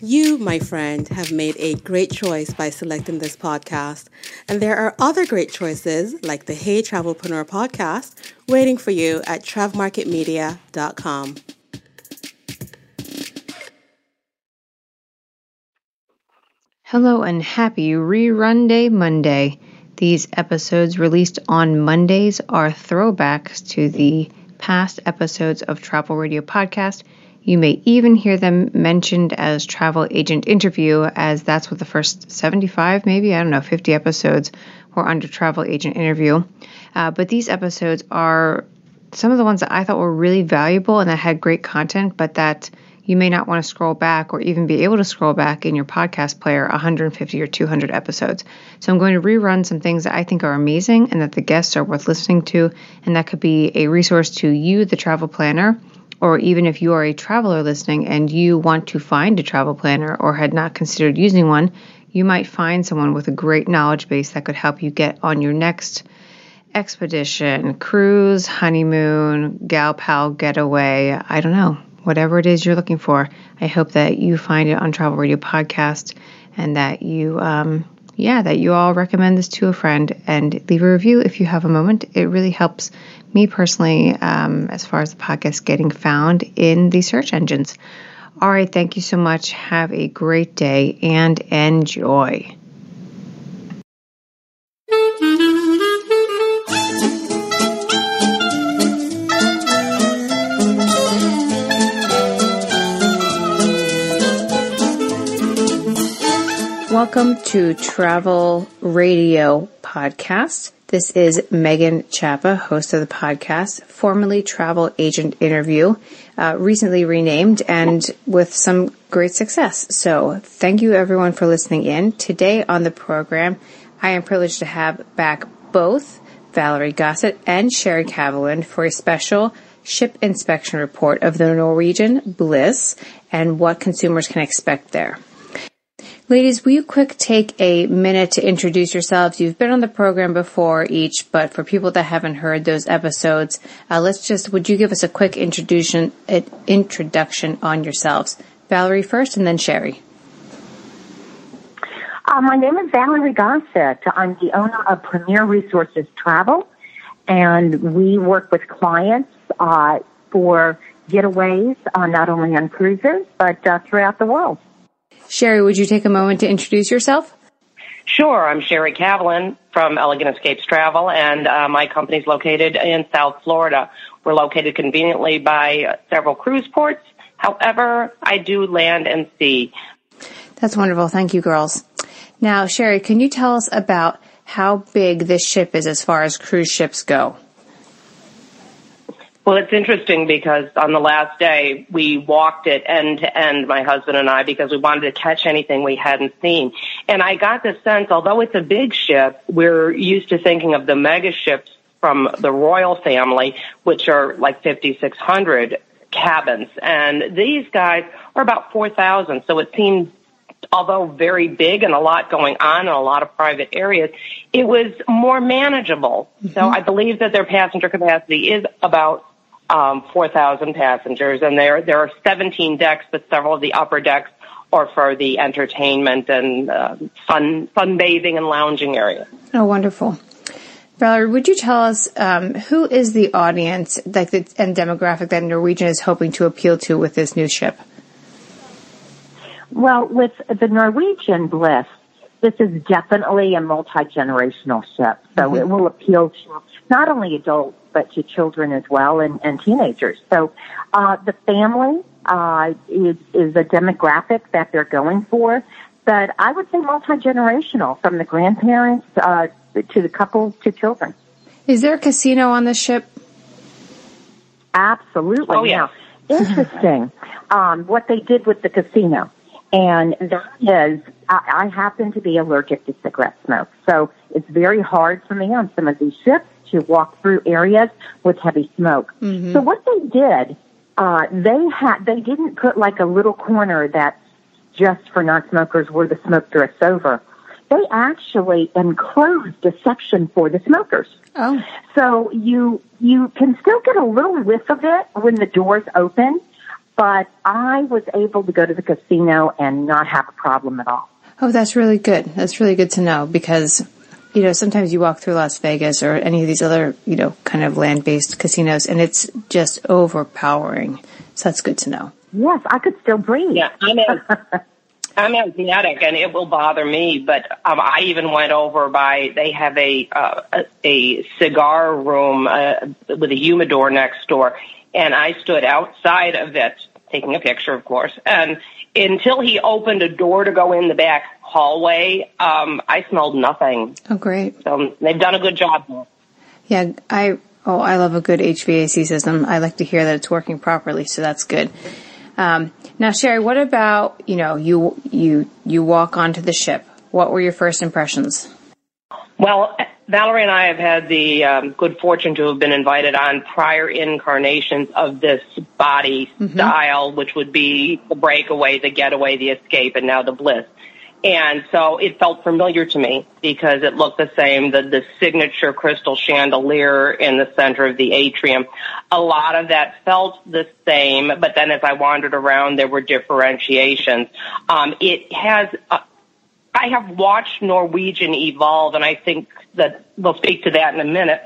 You, my friend, have made a great choice by selecting this podcast. And there are other great choices, like the Hey Travelpreneur podcast, waiting for you at travmarketmedia.com. Hello and happy Rerun Day Monday. These episodes released on Mondays are throwbacks to the past episodes of Travel Radio Podcast you may even hear them mentioned as travel agent interview, as that's what the first 75, maybe, I don't know, 50 episodes were under travel agent interview. Uh, but these episodes are some of the ones that I thought were really valuable and that had great content, but that you may not want to scroll back or even be able to scroll back in your podcast player 150 or 200 episodes. So I'm going to rerun some things that I think are amazing and that the guests are worth listening to, and that could be a resource to you, the travel planner or even if you are a traveler listening and you want to find a travel planner or had not considered using one, you might find someone with a great knowledge base that could help you get on your next expedition, cruise, honeymoon, gal pal getaway. I don't know, whatever it is you're looking for. I hope that you find it on Travel Radio Podcast and that you, um, yeah, that you all recommend this to a friend and leave a review if you have a moment. It really helps me personally, um, as far as the podcast getting found in the search engines. All right, thank you so much. Have a great day and enjoy. Welcome to Travel Radio Podcast. This is Megan Chapa, host of the podcast, formerly Travel Agent Interview, uh, recently renamed and with some great success. So thank you everyone for listening in. Today on the program, I am privileged to have back both Valerie Gossett and Sherry Caveland for a special ship inspection report of the Norwegian Bliss and what consumers can expect there. Ladies, will you quick take a minute to introduce yourselves? You've been on the program before each, but for people that haven't heard those episodes, uh, let's just, would you give us a quick introduction, uh, introduction on yourselves? Valerie first and then Sherry. Uh, my name is Valerie Gossett. I'm the owner of Premier Resources Travel, and we work with clients uh, for getaways, uh, not only on cruises, but throughout the world. Sherry, would you take a moment to introduce yourself? Sure. I'm Sherry Caveland from Elegant Escapes Travel, and uh, my company's located in South Florida. We're located conveniently by several cruise ports. However, I do land and sea. That's wonderful. Thank you, girls. Now, Sherry, can you tell us about how big this ship is as far as cruise ships go? Well, it's interesting because on the last day we walked it end to end, my husband and I, because we wanted to catch anything we hadn't seen. And I got the sense, although it's a big ship, we're used to thinking of the mega ships from the royal family, which are like 5,600 cabins. And these guys are about 4,000. So it seemed although very big and a lot going on in a lot of private areas, it was more manageable. Mm-hmm. So I believe that their passenger capacity is about um, 4,000 passengers, and there there are 17 decks, but several of the upper decks are for the entertainment and uh, fun sunbathing and lounging area. Oh, wonderful. Valerie, would you tell us um, who is the audience like the, and demographic that Norwegian is hoping to appeal to with this new ship? Well, with the Norwegian Bliss, this is definitely a multi-generational ship, so mm-hmm. it will appeal to not only adults but to children as well and, and teenagers. So uh, the family uh, is, is a demographic that they're going for, but I would say multi generational from the grandparents uh, to the couple to children. Is there a casino on the ship? Absolutely. Oh, yeah. Now, interesting um, what they did with the casino. And that is, I, I happen to be allergic to cigarette smoke. So it's very hard for me on some of these ships to walk through areas with heavy smoke. Mm-hmm. So what they did, uh, they had, they didn't put like a little corner that's just for non-smokers where the smoke drifts over. They actually enclosed a section for the smokers. Oh. So you, you can still get a little whiff of it when the doors open, but I was able to go to the casino and not have a problem at all. Oh, that's really good. That's really good to know because, you know, sometimes you walk through Las Vegas or any of these other, you know, kind of land-based casinos and it's just overpowering. So that's good to know. Yes, I could still breathe. Yeah, I'm as, I'm asthmatic and it will bother me, but um, I even went over by, they have a, uh, a, a cigar room uh, with a humidor next door and I stood outside of it taking a picture, of course, and until he opened a door to go in the back hallway, um, I smelled nothing. Oh, great. So they've done a good job. Yeah, I, oh, I love a good HVAC system. I like to hear that it's working properly, so that's good. Um, now, Sherry, what about, you know, you, you, you walk onto the ship. What were your first impressions? Well, Valerie and I have had the um, good fortune to have been invited on prior incarnations of this body mm-hmm. style, which would be the breakaway, the getaway, the escape, and now the bliss. And so it felt familiar to me because it looked the same, the, the signature crystal chandelier in the center of the atrium. A lot of that felt the same, but then as I wandered around, there were differentiations. Um, it has, uh, I have watched Norwegian evolve and I think that we'll speak to that in a minute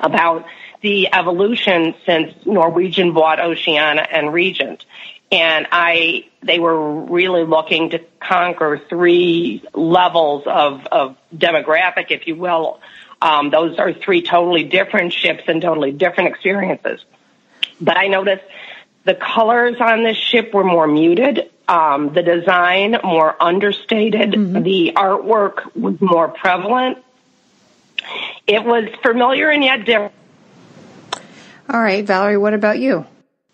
about the evolution since Norwegian bought Oceania and Regent. And I, they were really looking to conquer three levels of, of demographic, if you will. Um, those are three totally different ships and totally different experiences. But I noticed the colors on this ship were more muted. Um, the design more understated. Mm-hmm. The artwork was more prevalent. It was familiar and yet different. All right, Valerie, what about you?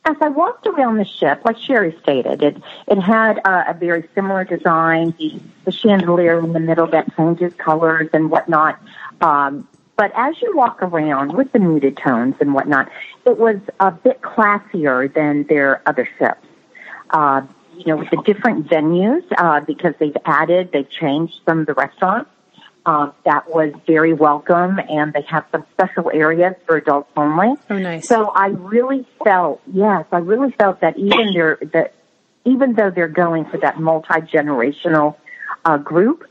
As I walked around the ship, like Sherry stated, it it had uh, a very similar design. The, the chandelier in the middle that changes colors and whatnot. Um, but as you walk around with the muted tones and whatnot, it was a bit classier than their other ships. Uh, you know, with the different venues, uh, because they've added, they've changed some of the restaurants. Um, that was very welcome, and they have some special areas for adults only. Oh, nice. So I really felt, yes, I really felt that even their that even though they're going for that multi generational uh, group,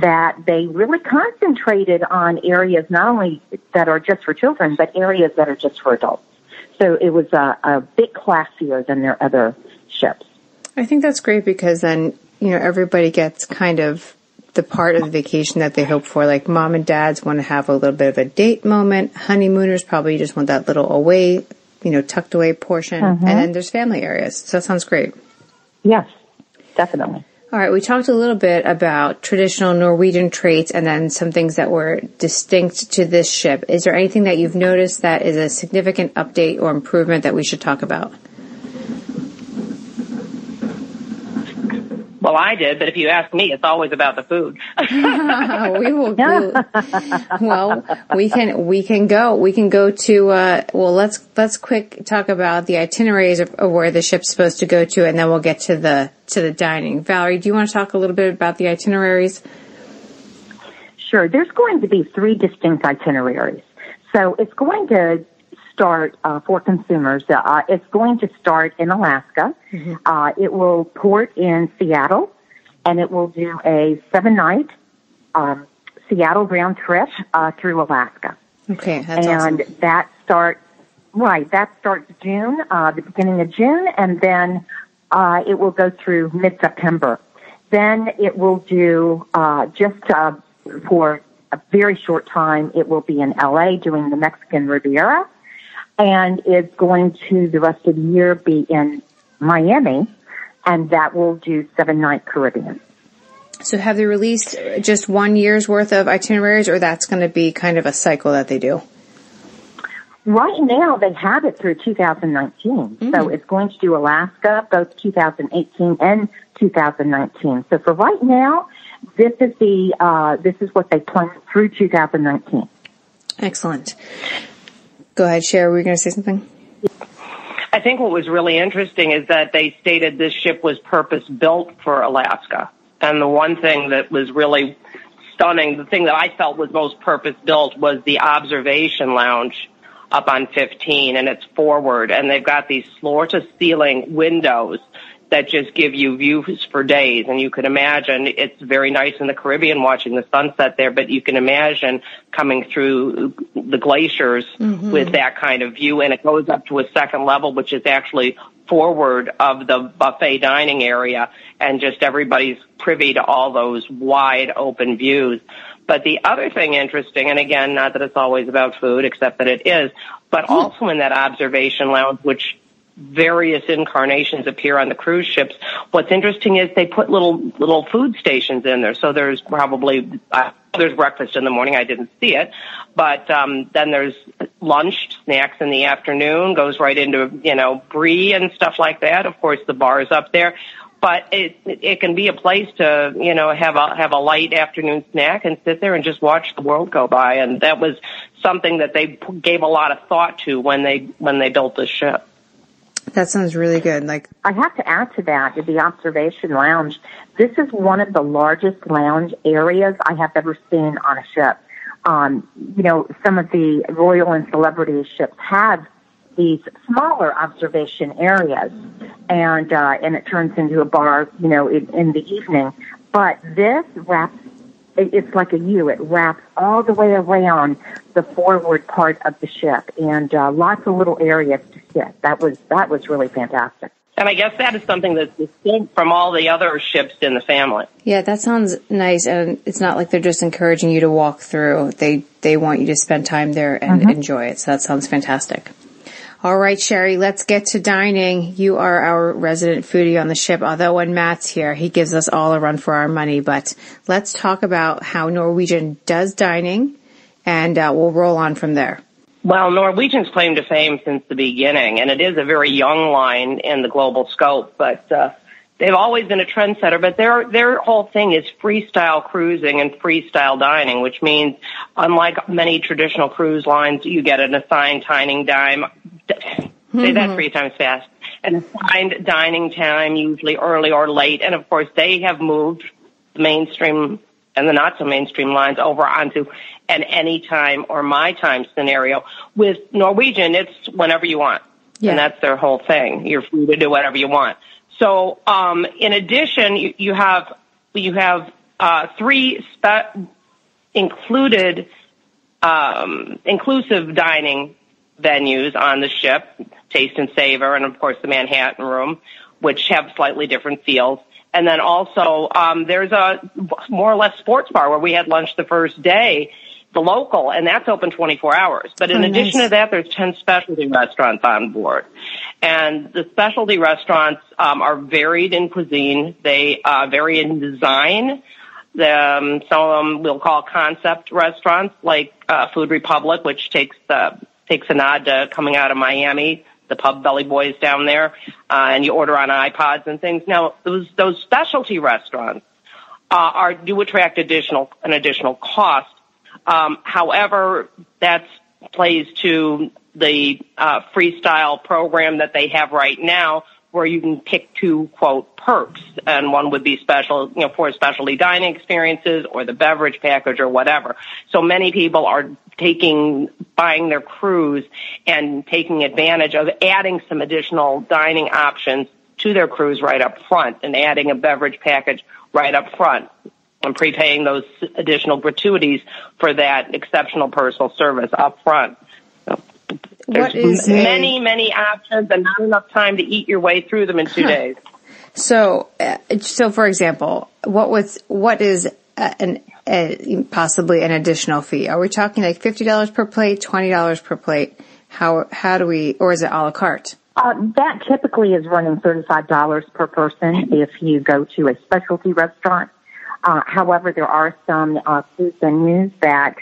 that they really concentrated on areas not only that are just for children, but areas that are just for adults. So it was a, a bit classier than their other ships. I think that's great because then you know everybody gets kind of the part of the vacation that they hope for. Like mom and dads want to have a little bit of a date moment. Honeymooners probably just want that little away, you know, tucked away portion. Mm-hmm. And then there's family areas. So that sounds great. Yes, definitely. All right, we talked a little bit about traditional Norwegian traits and then some things that were distinct to this ship. Is there anything that you've noticed that is a significant update or improvement that we should talk about? Well, I did, but if you ask me, it's always about the food. we will go. well, we can we can go. We can go to. Uh, well, let's let's quick talk about the itineraries of, of, where the ship's supposed to go to, and then we'll get to the to the dining. Valerie, do you want to talk a little bit about the itineraries? Sure. There's going to be three distinct itineraries. So it's going to start uh, for consumers. Uh, it's going to start in Alaska. Mm-hmm. Uh, it will port in Seattle, and it will do a seven night um, Seattle round trip uh, through Alaska. Okay, that's and awesome. that starts right. That starts June, uh, the beginning of June, and then uh, it will go through mid September. Then it will do just for a very short time. It will be in LA doing the Mexican Riviera and it's going to the rest of the year be in Miami, and that will do seven night Caribbean. So have they released just one year's worth of itineraries, or that's going to be kind of a cycle that they do? Right now, they have it through 2019. Mm-hmm. So it's going to do Alaska, both 2018 and 2019. So for right now, this is the uh, this is what they plan through 2019. Excellent. Go ahead, Sherry. Were you going to say something? I think what was really interesting is that they stated this ship was purpose built for Alaska. And the one thing that was really stunning, the thing that I felt was most purpose built was the observation lounge. up on 15 and it's forward and they've got these floor to ceiling windows that just give you views for days. And you can imagine it's very nice in the Caribbean watching the sunset there, but you can imagine coming through the glaciers mm-hmm. with that kind of view. And it goes up to a second level, which is actually forward of the buffet dining area and just everybody's privy to all those wide open views. But the other thing interesting, and again, not that it's always about food, except that it is, but hmm. also in that observation lounge, which various incarnations appear on the cruise ships. What's interesting is they put little little food stations in there. So there's probably uh, there's breakfast in the morning. I didn't see it, but um, then there's lunch, snacks in the afternoon. Goes right into you know brie and stuff like that. Of course, the bars up there. But it it can be a place to you know have a have a light afternoon snack and sit there and just watch the world go by. And that was something that they gave a lot of thought to when they when they built the ship. That sounds really good. Like I have to add to that the observation lounge. This is one of the largest lounge areas I have ever seen on a ship. Um, you know, some of the royal and celebrity ships have these smaller observation areas, and uh, and it turns into a bar, you know, in, in the evening. But this wraps it's like a U. It wraps all the way around the forward part of the ship, and uh, lots of little areas to sit. That was that was really fantastic. And I guess that is something that's distinct from all the other ships in the family. Yeah, that sounds nice, and it's not like they're just encouraging you to walk through. They they want you to spend time there and mm-hmm. enjoy it. So that sounds fantastic. All right, Sherry, let's get to dining. You are our resident foodie on the ship, although when Matt's here, he gives us all a run for our money. But let's talk about how Norwegian does dining, and uh, we'll roll on from there. Well, Norwegian's claim to fame since the beginning, and it is a very young line in the global scope, but uh, they've always been a trendsetter, but their their whole thing is freestyle cruising and freestyle dining, which means unlike many traditional cruise lines, you get an assigned dining dime. Mm-hmm. Say that mm-hmm. three times fast. An assigned dining time, usually early or late, and of course they have moved the mainstream and the not so mainstream lines over onto an anytime or my time scenario. With Norwegian, it's whenever you want. Yeah. And that's their whole thing. You're free to do whatever you want. So, um, in addition, you, have you have uh, three included um, inclusive dining venues on the ship: Taste and Savor, and of course the Manhattan Room, which have slightly different feels. And then also, um, there's a more or less sports bar where we had lunch the first day, the local, and that's open 24 hours. But in oh, addition nice. to that, there's 10 specialty restaurants on board. And the specialty restaurants um, are varied in cuisine. They uh, vary in design. The, um, some of them we'll call concept restaurants, like uh, Food Republic, which takes the takes a nod to coming out of Miami, the Pubbelly Boys down there, uh, and you order on iPods and things. Now, those those specialty restaurants uh, are do attract additional an additional cost however, that plays to the uh, freestyle program that they have right now, where you can pick two quote perks, and one would be special, you know, for specialty dining experiences or the beverage package or whatever. So many people are taking, buying their cruise and taking advantage of adding some additional dining options to their cruise right up front and adding a beverage package right up front and prepaying those additional gratuities for that exceptional personal service up front. So there's many, a... many options and not enough time to eat your way through them in two huh. days. So, uh, so for example, what was, what is an, a, possibly an additional fee? Are we talking like $50 per plate, $20 per plate? How, how do we, or is it a la carte? Uh, that typically is running $35 per person if you go to a specialty restaurant. Uh, however, there are some uh, food venues that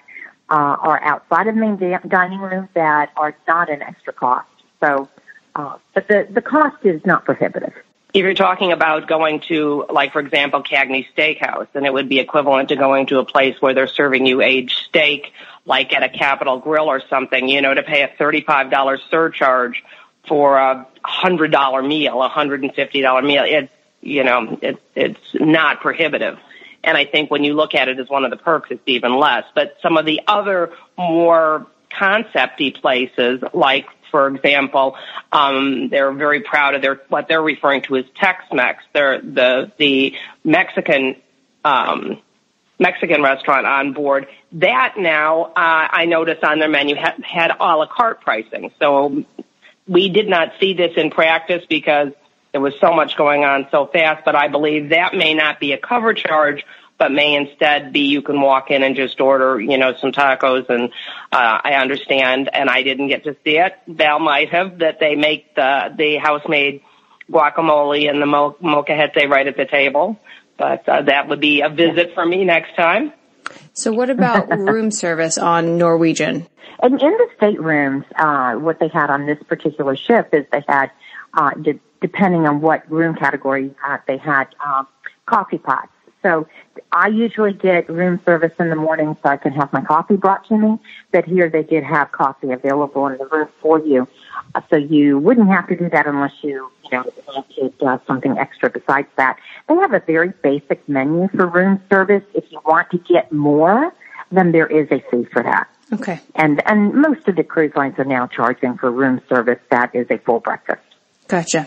uh, are outside of the main da- dining room that are not an extra cost. So, uh, but the, the cost is not prohibitive. If you're talking about going to, like, for example, Cagney Steakhouse, then it would be equivalent to going to a place where they're serving you aged steak, like at a Capital Grille or something, you know, to pay a $35 surcharge for a $100 meal, a $150 meal. It's, you know, it, it's not prohibitive. And I think when you look at it as one of the perks, it's even less. But some of the other more concepty places like for example, um, they're very proud of their what they're referring to as Tex-Mex. They're the the Mexican um, Mexican restaurant on board. That now uh, I noticed on their menu ha- had a la carte pricing. So we did not see this in practice because there was so much going on so fast. But I believe that may not be a cover charge but may instead be you can walk in and just order, you know, some tacos. And uh, I understand, and I didn't get to see it. Val might have that they make the the house made guacamole and the mo- molcajete right at the table. But uh, that would be a visit for me next time. So, what about room service on Norwegian? And in the staterooms, uh, what they had on this particular ship is they had, uh, de- depending on what room category had, they had um, coffee pots. So I usually get room service in the morning so I can have my coffee brought to me. But here they did have coffee available in the room for you. Uh, so you wouldn't have to do that unless you, you know, wanted uh, something extra besides that. They have a very basic menu for room service. If you want to get more, then there is a fee for that. Okay. And and most of the cruise lines are now charging for room service that is a full breakfast. Gotcha.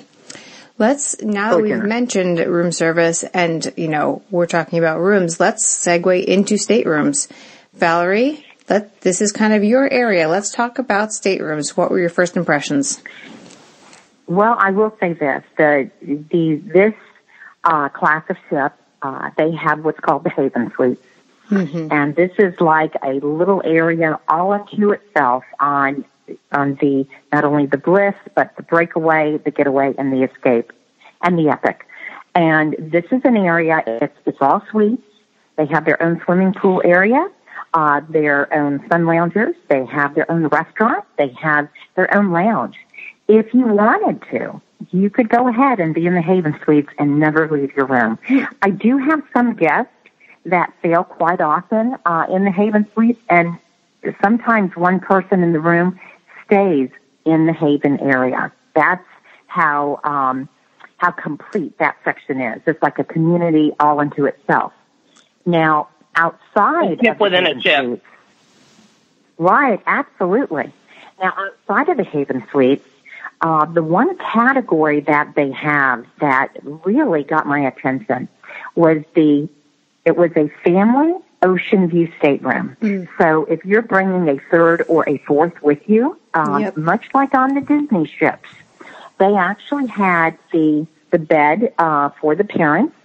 Let's now that we've mentioned room service and you know we're talking about rooms, let's segue into staterooms. Valerie, let this is kind of your area. Let's talk about staterooms. What were your first impressions? Well, I will say this: the the this uh, class of ship, uh, they have what's called the Haven Suite, mm-hmm. and this is like a little area all unto itself on on the not only the bliss but the breakaway, the getaway, and the escape, and the epic. And this is an area. It's it's all suites. They have their own swimming pool area, uh, their own sun loungers. They have their own restaurant. They have their own lounge. If you wanted to, you could go ahead and be in the Haven Suites and never leave your room. I do have some guests that fail quite often uh, in the Haven Suites, and sometimes one person in the room stays in the Haven area. That's how um, how complete that section is. It's like a community all unto itself. Now, outside ship within a ship. right? Absolutely. Now, outside of the Haven Suites, uh, the one category that they have that really got my attention was the it was a family ocean view stateroom. Mm. So if you're bringing a third or a fourth with you, um, yep. much like on the Disney ships, they actually had the the bed uh, for the parents,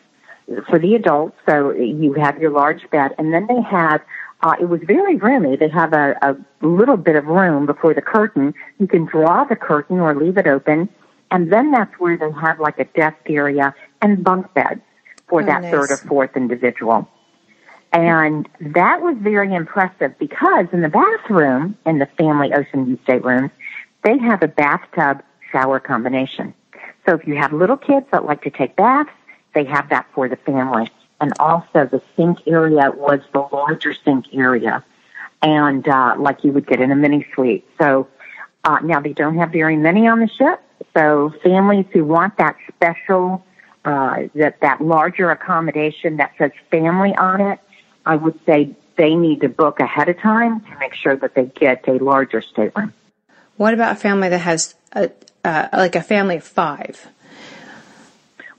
for the adults. So you have your large bed, and then they had. Uh, it was very roomy. They have a, a little bit of room before the curtain. You can draw the curtain or leave it open, and then that's where they have like a desk area and bunk beds for oh, that nice. third or fourth individual. And that was very impressive because in the bathroom, in the family ocean view staterooms, they have a bathtub shower combination. So if you have little kids that like to take baths, they have that for the family. And also the sink area was the larger sink area. And, uh, like you would get in a mini suite. So, uh, now they don't have very many on the ship. So families who want that special, uh, that, that larger accommodation that says family on it, I would say they need to book ahead of time to make sure that they get a larger stateroom. What about a family that has a, uh, like a family of five?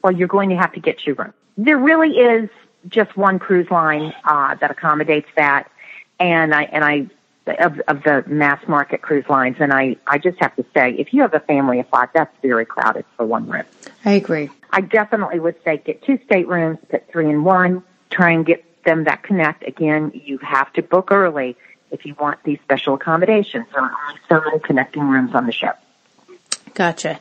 Well, you're going to have to get two rooms. There really is just one cruise line uh, that accommodates that, and I and I of, of the mass market cruise lines, and I I just have to say, if you have a family of five, that's very crowded for one room. I agree. I definitely would say get two staterooms, put three in one, try and get them that connect. Again, you have to book early if you want these special accommodations. There are only so many connecting rooms on the ship. Gotcha.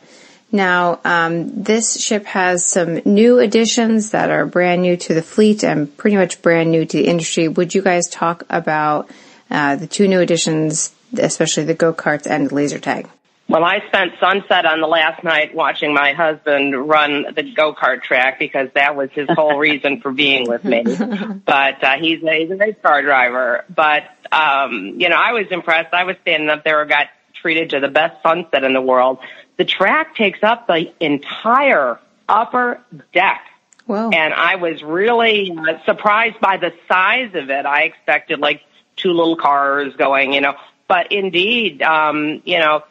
Now, um, this ship has some new additions that are brand new to the fleet and pretty much brand new to the industry. Would you guys talk about uh, the two new additions, especially the go karts and laser tag? Well, I spent sunset on the last night watching my husband run the go kart track because that was his whole reason for being with me. But uh, he's a, he's a race car driver. But um, you know, I was impressed. I was standing up there, got treated to the best sunset in the world. The track takes up the entire upper deck. Wow. And I was really uh, surprised by the size of it. I expected like two little cars going, you know, but indeed, um, you know,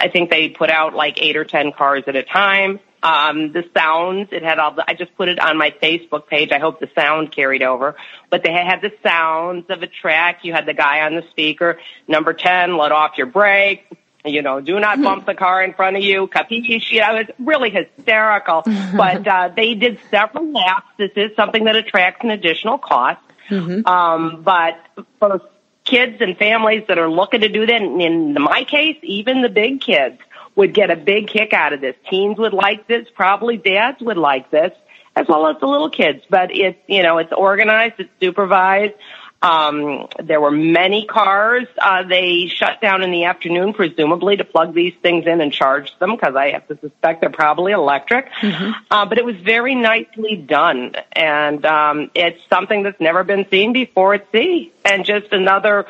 I think they put out like eight or ten cars at a time. Um, the sounds, it had all the, I just put it on my Facebook page. I hope the sound carried over, but they had the sounds of a track. You had the guy on the speaker, number 10, let off your brake. You know, do not bump the car in front of you. Capisci? You know, it was really hysterical. but, uh, they did several laps. This is something that attracts an additional cost. Mm-hmm. Um, but for kids and families that are looking to do that, in my case, even the big kids, would get a big kick out of this. Teens would like this, probably dads would like this, as well as the little kids. But it's, you know, it's organized, it's supervised. Um, there were many cars. Uh, they shut down in the afternoon, presumably to plug these things in and charge them, because I have to suspect they're probably electric. Mm-hmm. Uh, but it was very nicely done, and um, it's something that's never been seen before at sea, and just another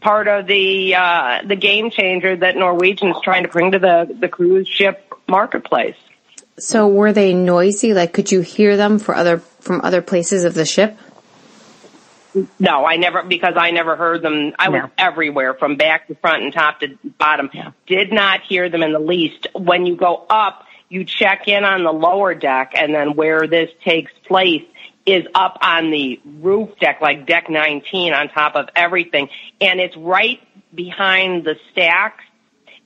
part of the uh, the game changer that Norwegian's trying to bring to the the cruise ship marketplace. So were they noisy? Like, could you hear them for other from other places of the ship? No, I never because I never heard them. I was everywhere from back to front and top to bottom. Yeah. Did not hear them in the least. When you go up, you check in on the lower deck, and then where this takes place is up on the roof deck, like deck 19 on top of everything. And it's right behind the stacks.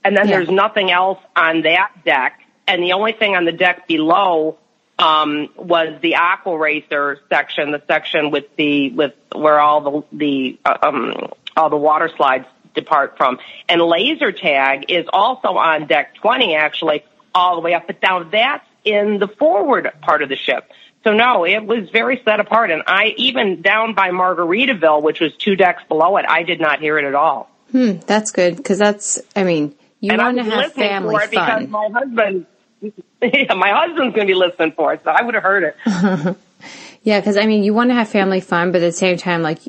And then yeah. there's nothing else on that deck. And the only thing on the deck below, was the aqua racer section, the section with the, with where all the, the, uh, um, all the water slides depart from. And laser tag is also on deck 20 actually, all the way up, but now that's in the forward part of the ship. So no, it was very set apart. And I, even down by Margaritaville, which was two decks below it, I did not hear it at all. Hmm, that's good. Cause that's, I mean, you want to have family fun. Because my husband, yeah, my husband's going to be listening for it, so I would have heard it. yeah, because I mean, you want to have family fun, but at the same time, like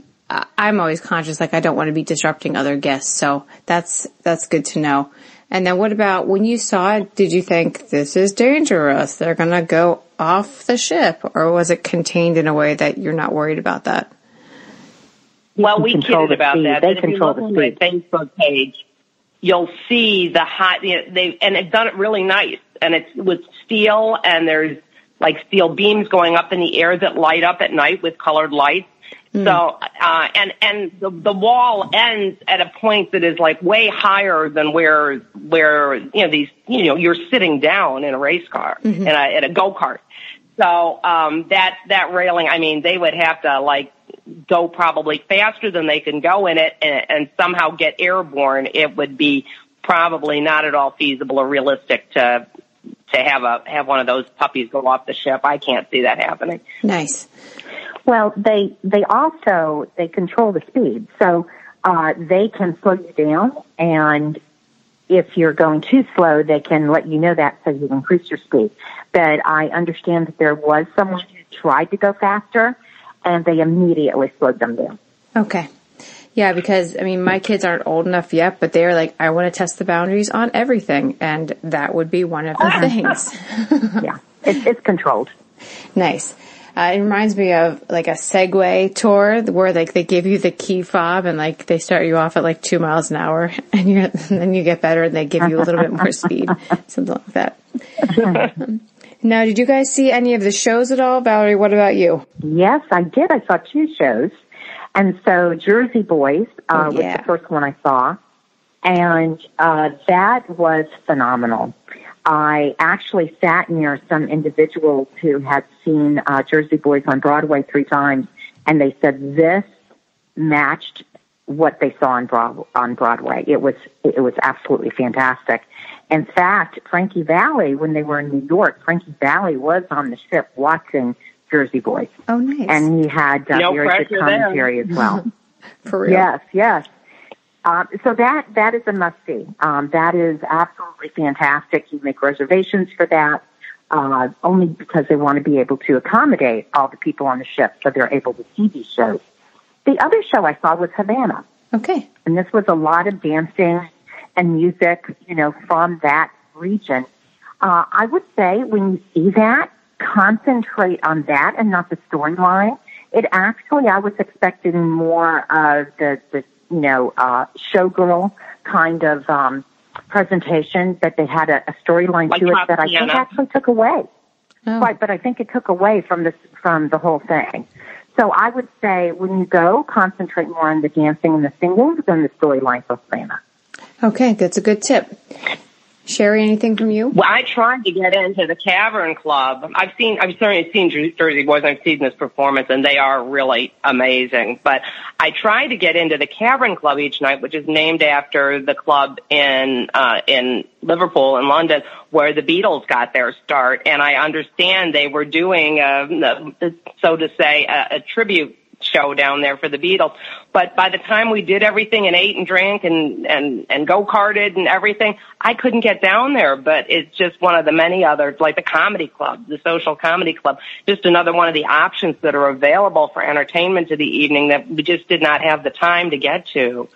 I'm always conscious, like I don't want to be disrupting other guests. So that's that's good to know. And then what about when you saw it? Did you think this is dangerous? They're going to go off the ship, or was it contained in a way that you're not worried about that? Well, we kidded about speed. that. They control the speed. My Facebook page, you'll see the hot. You know, they and they've done it really nice, and it's with steel, and there's like steel beams going up in the air that light up at night with colored lights. Mm. So, uh, and, and the, the wall ends at a point that is like way higher than where, where, you know, these, you know, you're sitting down in a race car, mm-hmm. in a, in a go-kart. So, um, that, that railing, I mean, they would have to like go probably faster than they can go in it and, and somehow get airborne. It would be probably not at all feasible or realistic to, to have a, have one of those puppies go off the ship. I can't see that happening. Nice. Well, they they also they control the speed, so uh, they can slow you down, and if you're going too slow, they can let you know that so you increase your speed. But I understand that there was someone who tried to go faster, and they immediately slowed them down. Okay. Yeah, because I mean, my kids aren't old enough yet, but they're like, I want to test the boundaries on everything, and that would be one of the things. yeah, it's, it's controlled. Nice. Uh, it reminds me of like a Segway tour where like they give you the key fob and like they start you off at like two miles an hour and you and then you get better and they give you a little bit more speed, something like that. now, did you guys see any of the shows at all, Valerie? What about you? Yes, I did. I saw two shows, and so Jersey Boys uh, oh, yeah. was the first one I saw, and uh, that was phenomenal. I actually sat near some individuals who had seen uh, Jersey Boys on Broadway three times, and they said this matched what they saw on, Broad- on Broadway. It was it was absolutely fantastic. In fact, Frankie Valli, when they were in New York, Frankie Valli was on the ship watching Jersey Boys. Oh, nice! And he had uh, no very good commentary there. as well. For real? Yes, yes. Um, so that that is a must see. Um, that is absolutely fantastic. You make reservations for that uh, only because they want to be able to accommodate all the people on the ship, so they're able to see these shows. The other show I saw was Havana. Okay, and this was a lot of dancing and music, you know, from that region. Uh, I would say when you see that, concentrate on that and not the storyline. It actually, I was expecting more of the, the you know, uh, showgirl kind of um, presentation, but they had a, a storyline Like to it Top that I think actually took away. Oh. Right, but I think it took away from this from the whole thing. So I would say when you go, concentrate more on the dancing and the singing than the storyline for Santa. Okay, that's a good tip. Sherry, anything from you? Well, I tried to get into the Cavern Club. I've seen, I've certainly seen Jersey Boys. I've seen this performance, and they are really amazing. But I tried to get into the Cavern Club each night, which is named after the club in uh, in Liverpool in London, where the Beatles got their start. And I understand they were doing, uh, so to say, a, a tribute show down there for the Beatles. But by the time we did everything and ate and drank and and and go karted and everything, I couldn't get down there. But it's just one of the many others, like the comedy club, the social comedy club, just another one of the options that are available for entertainment to the evening that we just did not have the time to get to.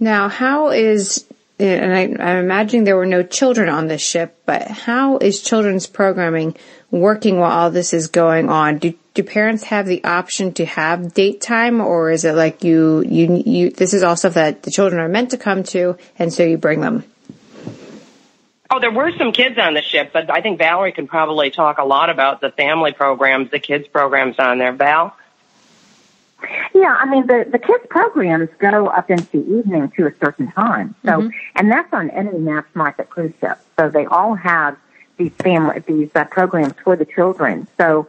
Now, how is, and I, I'm imagining there were no children on this ship, but how is children's programming working while all this is going on? Do, do parents have the option to have date time or is it like you, you, you, this is all stuff that the children are meant to come to and so you bring them? Oh, there were some kids on the ship, but I think Valerie can probably talk a lot about the family programs, the kids programs on there. Val? Yeah, I mean the the kids programs go up into the evening to a certain time. So, and that's on any mass market cruise ship. So they all have these family these uh, programs for the children. So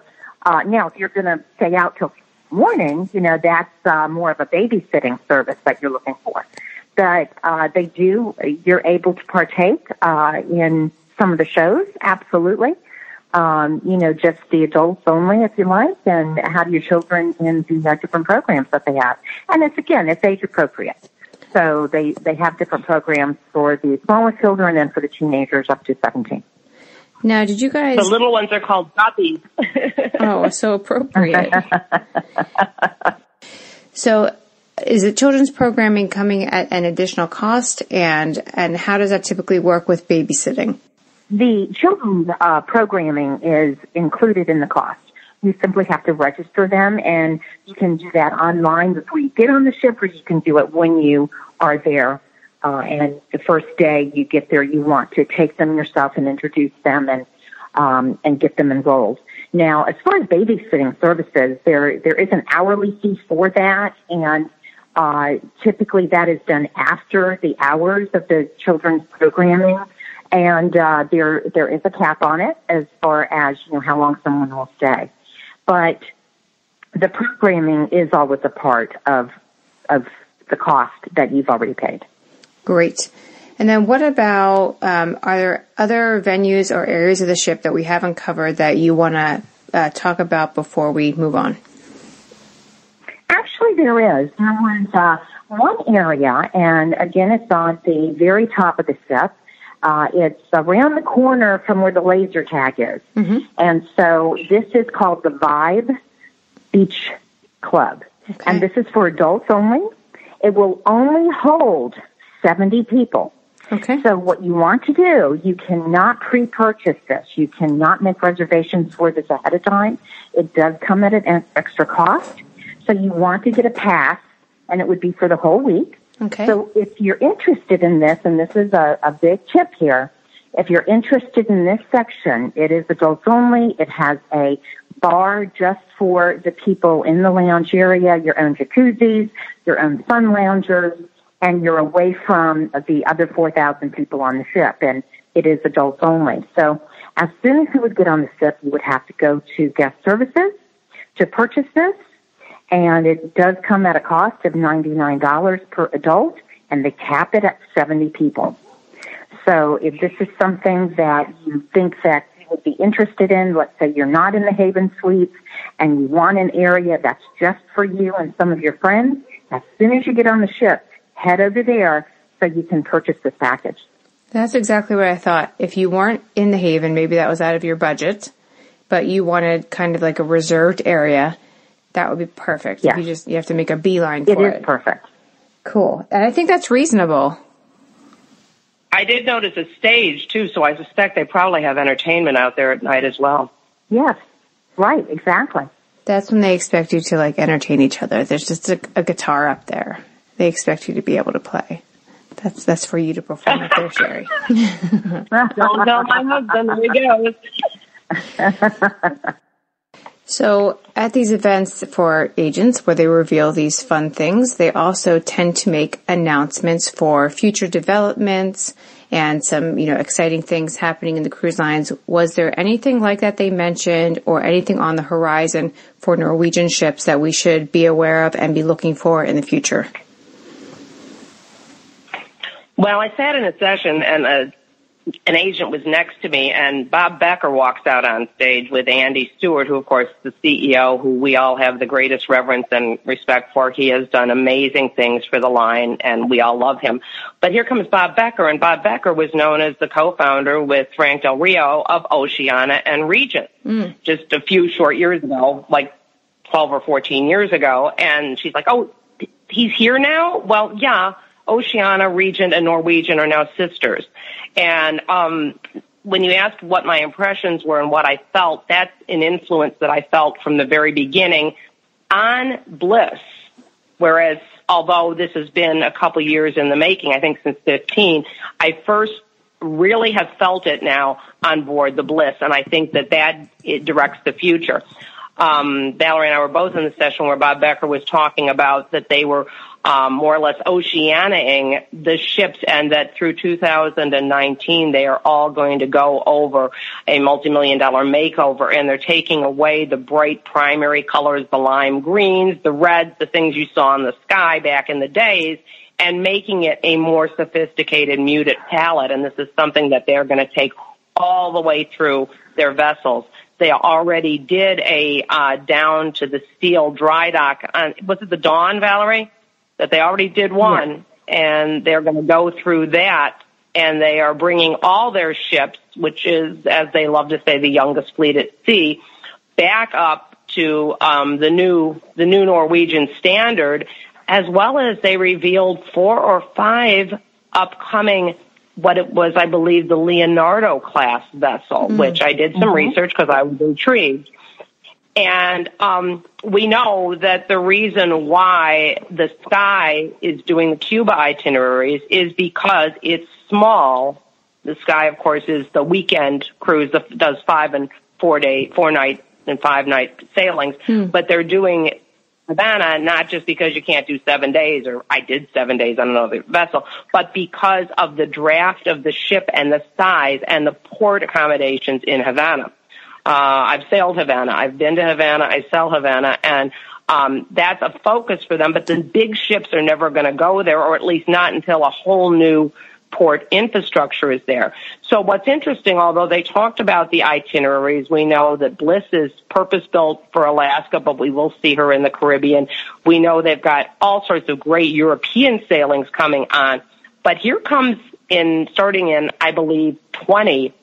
uh, now, if you're going to stay out till morning, you know that's uh, more of a babysitting service that you're looking for. But uh, they do. You're able to partake uh, in some of the shows. Absolutely um, you know, just the adults only, if you like, and have your children in the uh, different programs that they have. And it's again, it's age appropriate. So they they have different programs for the smaller children and for the teenagers up to seventeen. Now, did you guys, The little ones are called guppies. oh, so appropriate. so is the children's programming coming at an additional cost and, and how does that typically work with babysitting? The children's uh, programming is included in the cost. You simply have to register them, and you can do that online before you get on the ship, or you can do it when you are there. Uh, and the first day you get there, you want to take them yourself and introduce them and um, and get them enrolled. Now, as far as babysitting services, there there is an hourly fee for that, and uh, typically that is done after the hours of the children's programming and uh, there there is a cap on it as far as you know how long someone will stay. But the programming is always a part of of the cost that you've already paid. Great. And then what about, um, are there other venues or areas of the ship that we haven't covered that you want to uh, talk about before we move on? Actually, there is. There was uh, one area, and again, it's on the very top of the ship. Uh, it's around the corner from where the laser tag is. And so this is called the Vibe Beach Club. Okay. And this is for adults only. It will only hold 70 people. Okay. So what you want to do, you cannot pre-purchase this. You cannot make reservations for this ahead of time. It does come at an extra cost. So you want to get a pass, and it would be for the whole week. Okay. So if you're interested in this, and this is a, a big tip here, if you're interested in this section, it is adults only. It has a bar just for the people in the lounge area, your own jacuzzis, your own sun loungers, and you're away from the other 4,000 people on the ship, and it is adults only. So as soon as you would get on the ship, you would have to go to guest services to purchase this, and it does come at a cost of $99 per adult, and they cap it at 70 people. So if this is something that you think that you would be interested in, let's say you're not in the Haven Suites and you want an area that's just for you and some of your friends, as soon as you get on the ship, head over there so you can purchase this package. That's exactly what I thought. If you weren't in the Haven, maybe that was out of your budget, but you wanted kind of like a reserved area, that would be perfect. Yes. You just you have to make a beeline It for is it. perfect. Cool. And I think that's reasonable. I did notice a stage too, so I suspect they probably have entertainment out there at night as well. Yes, right, exactly. That's when they expect you to like entertain each other. There's just a, a guitar up there. They expect you to be able to play. That's that's for you to perform they're Sherry. Don't tell my husband. There he goes. So, at these events for agents where they reveal these fun things, they also tend to make announcements for future developments and some, you know, exciting things happening in the cruise lines. Was there anything like that they mentioned or anything on the horizon for Norwegian ships that we should be aware of and be looking for in the future? Well, I sat in a session and a, an agent was next to me and Bob Becker walks out on stage with Andy Stuart, who of course is the CEO, who we all have the greatest reverence and respect for. He has done amazing things for the line and we all love him. But here comes Bob Becker and Bob Becker was known as the co-founder with Frank Del Rio of Oceania and Regent mm. just a few short years ago, like 12 or 14 years ago. And she's like, oh, he's here now? Well, yeah Oceania, Regent, and Norwegian are now sisters. And um, when you asked what my impressions were and what I felt, that's an influence that I felt from the very beginning on Bliss. Whereas, although this has been a couple years in the making, I think since 15, I first really have felt it now on board the Bliss, and I think that that it directs the future. Um, Valerie and I were both in the session where Bob Becker was talking about that they were um, more or less oceanaing the ships and that through 2019 they are all going to go over a multi-million dollar makeover and they're taking away the bright primary colors, the lime greens, the reds, the things you saw in the sky back in the days and making it a more sophisticated muted palette. And this is something that they're going to take all the way through their vessels. They already did a uh, down to the steel dry dock. On, was it the Dawn, Valerie? That they already did one yeah. and they're going to go through that and they are bringing all their ships, which is, as they love to say, the youngest fleet at sea, back up to um, the new the new Norwegian standard, as well as they revealed four or five upcoming what it was, I believe, the Leonardo class vessel, mm-hmm. which I did some mm-hmm. research because I was intrigued. And um, we know that the reason why the Sky is doing the Cuba itineraries is because it's small. The Sky, of course, is the weekend cruise that does five and four day, four night and five night sailings. Hmm. But they're doing Havana not just because you can't do seven days, or I did seven days on another vessel, but because of the draft of the ship and the size and the port accommodations in Havana. Uh, I've sailed Havana. I've been to Havana. I sail Havana, and um, that's a focus for them. But the big ships are never going to go there, or at least not until a whole new port infrastructure is there. So what's interesting, although they talked about the itineraries, we know that Bliss is purpose built for Alaska, but we will see her in the Caribbean. We know they've got all sorts of great European sailings coming on. But here comes in starting in, I believe, 20,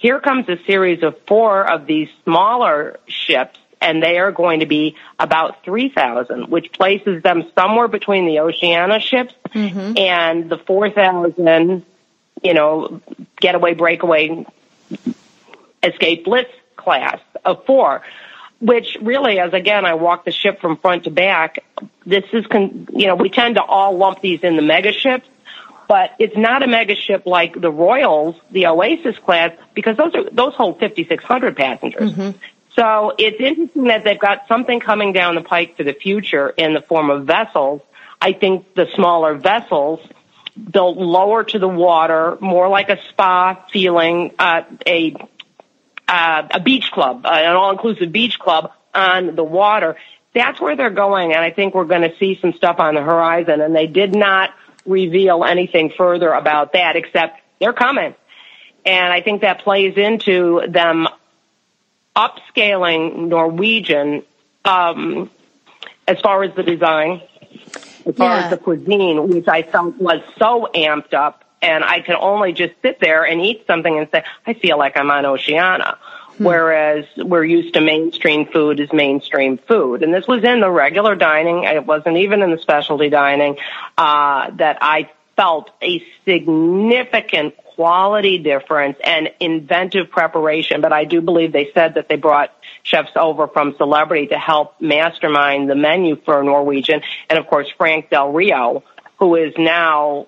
here comes a series of four of these smaller ships, and they are going to be about 3,000, which places them somewhere between the Oceania ships mm-hmm. and the 4,000, you know, getaway, breakaway, escape bliss class of four which really, as again, I walk the ship from front to back. This is, con- you know, we tend to all lump these in the mega ships, but it's not a mega ship like the Royals, the Oasis class, because those are those hold 5,600 passengers. Mm-hmm. So it's interesting that they've got something coming down the pike for the future in the form of vessels. I think the smaller vessels built lower to the water, more like a spa feeling, uh, a uh, a beach club, uh, an all-inclusive beach club on the water. That's where they're going, and I think we're going to see some stuff on the horizon. And they did not reveal anything further about that except they're coming. And I think that plays into them upscaling Norwegian um, as far as the design, as far yeah. as the cuisine, which I felt was so amped up. And I could only just sit there and eat something and say, I feel like I'm on Oceania. Hmm. Whereas we're used to mainstream food is mainstream food. And this was in the regular dining. It wasn't even in the specialty dining, uh, that I felt a significant quality difference and inventive preparation. But I do believe they said that they brought chefs over from Celebrity to help mastermind the menu for Norwegian. And of course, Frank Del Rio, who is now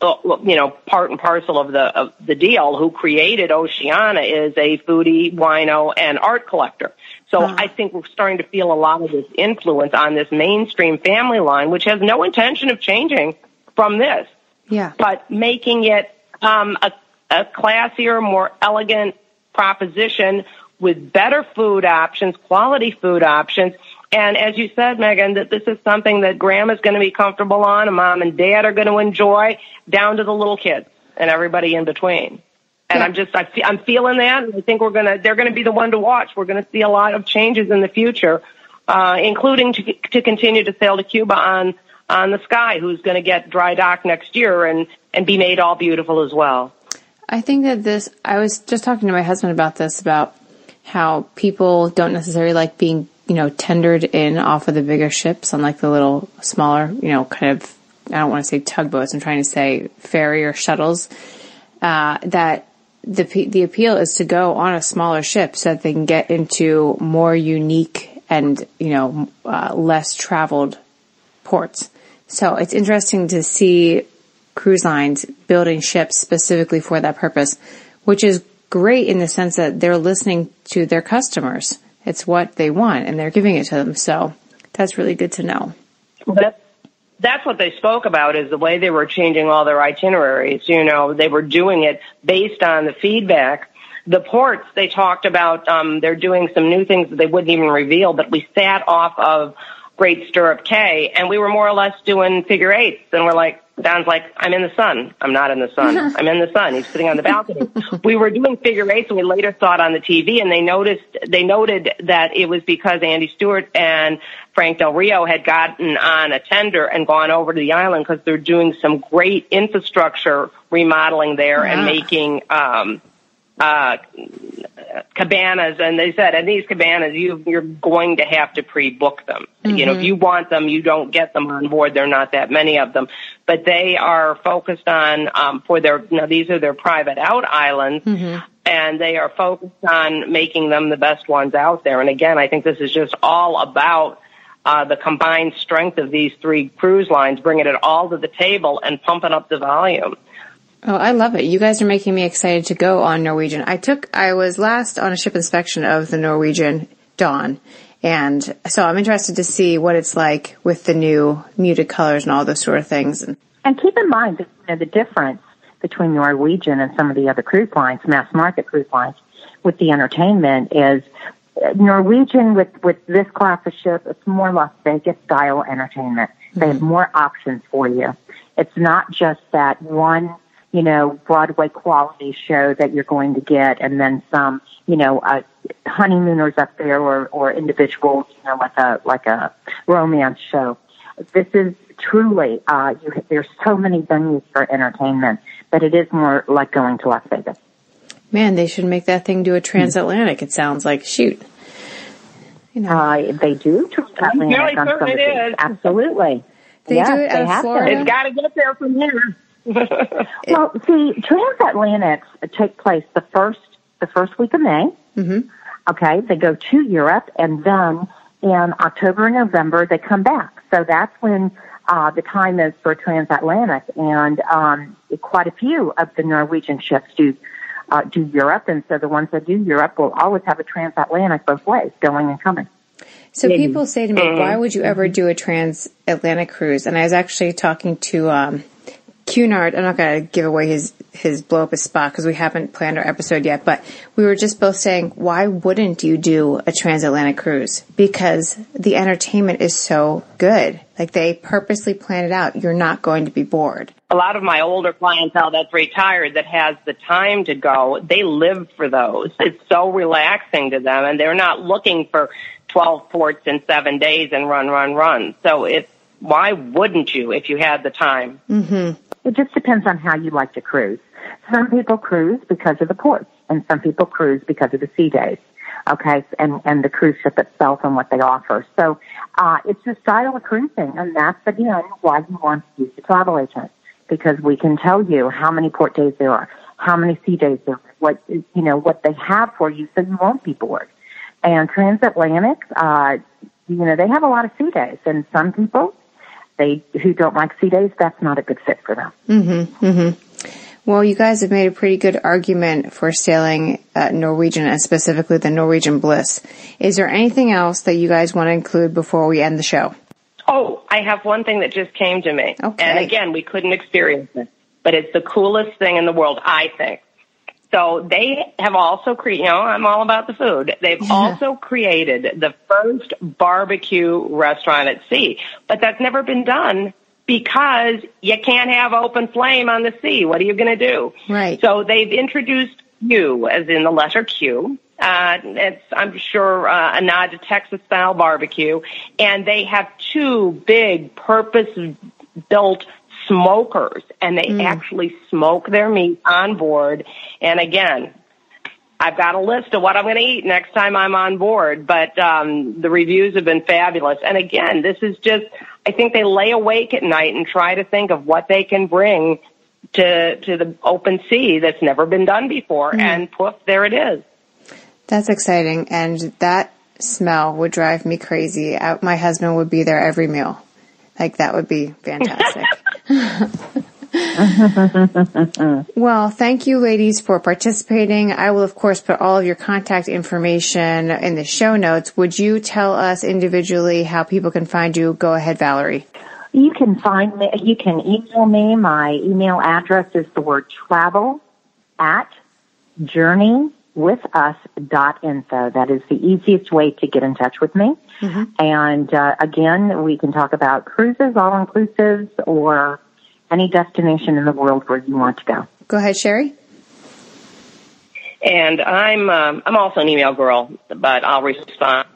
you know, part and parcel of the of the deal, who created Oceania, is a foodie, wino, and art collector. So uh-huh. I think we're starting to feel a lot of this influence on this mainstream family line, which has no intention of changing from this. Yeah. But making it um, a, a classier, more elegant proposition with better food options, quality food options, and as you said, Megan, that this is something that grandma's going to be comfortable on and mom and dad are going to enjoy down to the little kids and everybody in between. And yeah. I'm just, I fe- I'm feeling that. And I think we're going to, they're going to be the one to watch. We're going to see a lot of changes in the future, uh, including to, to continue to sail to Cuba on, on the sky, who's going to get dry dock next year and, and be made all beautiful as well. I think that this, I was just talking to my husband about this, about how people don't necessarily like being you know, tendered in off of the bigger ships, unlike the little smaller, you know, kind of, I don't want to say tugboats, I'm trying to say ferry or shuttles, uh, that the, the appeal is to go on a smaller ship so that they can get into more unique and, you know, uh, less traveled ports. So it's interesting to see cruise lines building ships specifically for that purpose, which is great in the sense that they're listening to their customers it's what they want and they're giving it to them. So that's really good to know. That's, that's what they spoke about is the way they were changing all their itineraries. You know, they were doing it based on the feedback. The ports, they talked about, um, they're doing some new things that they wouldn't even reveal, but we sat off of Great Stirrup Cay, and we were more or less doing figure eights and we're like, Don's like, I'm in the sun. I'm not in the sun. I'm in the sun. He's sitting on the balcony. we were doing figure eights and we later saw it on the TV and they noticed, they noted that it was because Andy Stuart and Frank Del Rio had gotten on a tender and gone over to the island because they're doing some great infrastructure remodeling there and making, um, uh, cabanas, and they said, and these cabanas, you, you're going to have to pre-book them. Mm-hmm. You know, if you want them, you don't get them on board. There are not that many of them, but they are focused on um, for their. Now, these are their private out islands. Mm-hmm. And they are focused on making them the best ones out there. And again, I think this is just all about uh, the combined strength of these three cruise lines, bringing it all to the table and pumping up the volume. Oh, I love it. You guys are making me excited to go on Norwegian. I took, I was last on a ship inspection of the Norwegian Dawn. And so I'm interested to see what it's like with the new muted colors and all those sort of things. And keep in mind that you know, the difference between Norwegian and some of the other cruise lines, mass market cruise lines, with the entertainment is uh, Norwegian with, with this class of ship, it's more Las Vegas style entertainment. Mm-hmm. They have mm-hmm. more options for you. It's not just that one you know, Broadway quality show that you're going to get and then some, you know, uh, honeymooners up there or, or individuals, you know, like a, like a romance show. This is truly, uh, you, there's so many venues for entertainment, but it is more like going to Las Vegas. Man, they should make that thing do a transatlantic. It sounds like shoot. You know, uh, they do transatlantic on some of these. Absolutely. They yes, do it out of Florida. It's got to get there from here. well, see, transatlantics take place the first the first week of May. Mm-hmm. Okay, they go to Europe, and then in October and November they come back. So that's when uh, the time is for transatlantic, and um, quite a few of the Norwegian ships do uh, do Europe, and so the ones that do Europe will always have a transatlantic both ways, going and coming. So people say to me, "Why would you ever do a transatlantic cruise?" And I was actually talking to um, Cunard, I'm not going to give away his, his blow up his spot because we haven't planned our episode yet, but we were just both saying, why wouldn't you do a transatlantic cruise? Because the entertainment is so good. Like they purposely plan it out. You're not going to be bored. A lot of my older clientele that's retired that has the time to go, they live for those. It's so relaxing to them and they're not looking for 12 ports in seven days and run, run, run. So it's, why wouldn't you if you had the time? Mm-hmm. It just depends on how you like to cruise. Some people cruise because of the ports, and some people cruise because of the sea days. Okay, and and the cruise ship itself and what they offer. So uh, it's a style of cruising, and that's again why you want to use the travel agent because we can tell you how many port days there are, how many sea days there are, what you know what they have for you, so you won't be bored. And transatlantic, uh, you know, they have a lot of sea days, and some people they who don't like sea days, that's not a good fit for them. Mm-hmm. Mm-hmm. Well, you guys have made a pretty good argument for sailing uh, Norwegian and specifically the Norwegian Bliss. Is there anything else that you guys want to include before we end the show? Oh, I have one thing that just came to me. Okay. And again, we couldn't experience it, but it's the coolest thing in the world, I think. So they have also created, you know, I'm all about the food. They've Yeah. also created the first barbecue restaurant at sea, but that's never been done because you can't have open flame on the sea. What are you going to do? Right. So they've introduced Q, as in the letter Q. Uh, it's, I'm sure, uh, a nod to Texas style barbecue. And they have two big purpose built smokers and they mm. actually smoke their meat on board. And again, I've got a list of what I'm going to eat next time I'm on board, but um, the reviews have been fabulous. And again, this is just, I think they lay awake at night and try to think of what they can bring to to the open sea that's never been done before, mm. and poof, there it is. That's exciting, and that smell would drive me crazy. I, my husband would be there every meal. Like that would be fantastic. well, thank you ladies for participating. I will of course put all of your contact information in the show notes. Would you tell us individually how people can find you? Go ahead, Valerie. You can find me, you can email me. My email address is the word travel at journeywithus.info. That is the easiest way to get in touch with me. And uh, again, we can talk about cruises, all inclusives, or any destination in the world where you want to go. Go ahead, Shari. And I'm um, I'm also an email girl, but I'll respond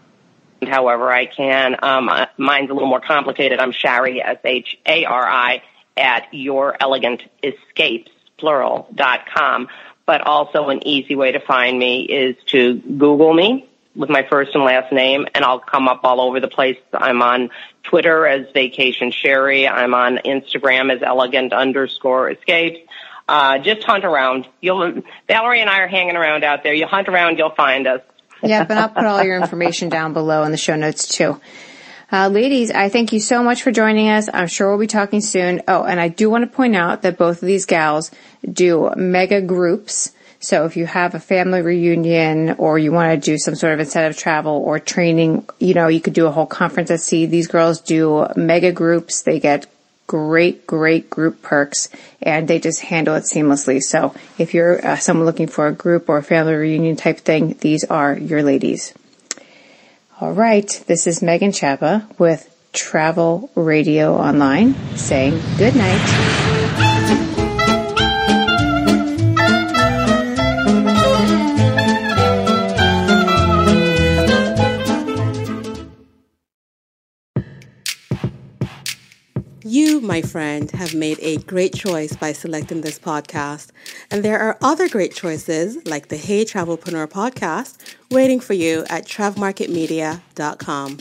however I can. Um, mine's a little more complicated. I'm Shari S H A R I at your elegant escapes plural dot com. But also an easy way to find me is to Google me with my first and last name, and I'll come up all over the place. I'm on Twitter as Vacation Shari. I'm on Instagram as elegant underscore escapes. Uh, just hunt around. You'll Valerie and I are hanging around out there. You hunt around, you'll find us. Yeah, but I'll put all your information down below in the show notes too. Uh, ladies, I thank you so much for joining us. I'm sure we'll be talking soon. Oh, and I do want to point out that both of these gals do mega groups. So if you have a family reunion or you want to do some sort of incentive travel or training, you know, you could do a whole conference at sea. These girls do mega groups. They get great, great group perks and they just handle it seamlessly. So if you're uh, someone looking for a group or a family reunion type thing, these are your ladies. All right. This is Megan Chapa with Travel Radio Online saying good night. You, my friend, have made a great choice by selecting this podcast. And there are other great choices, like the Hey Travelpreneur podcast, waiting for you at travmarketmedia.com.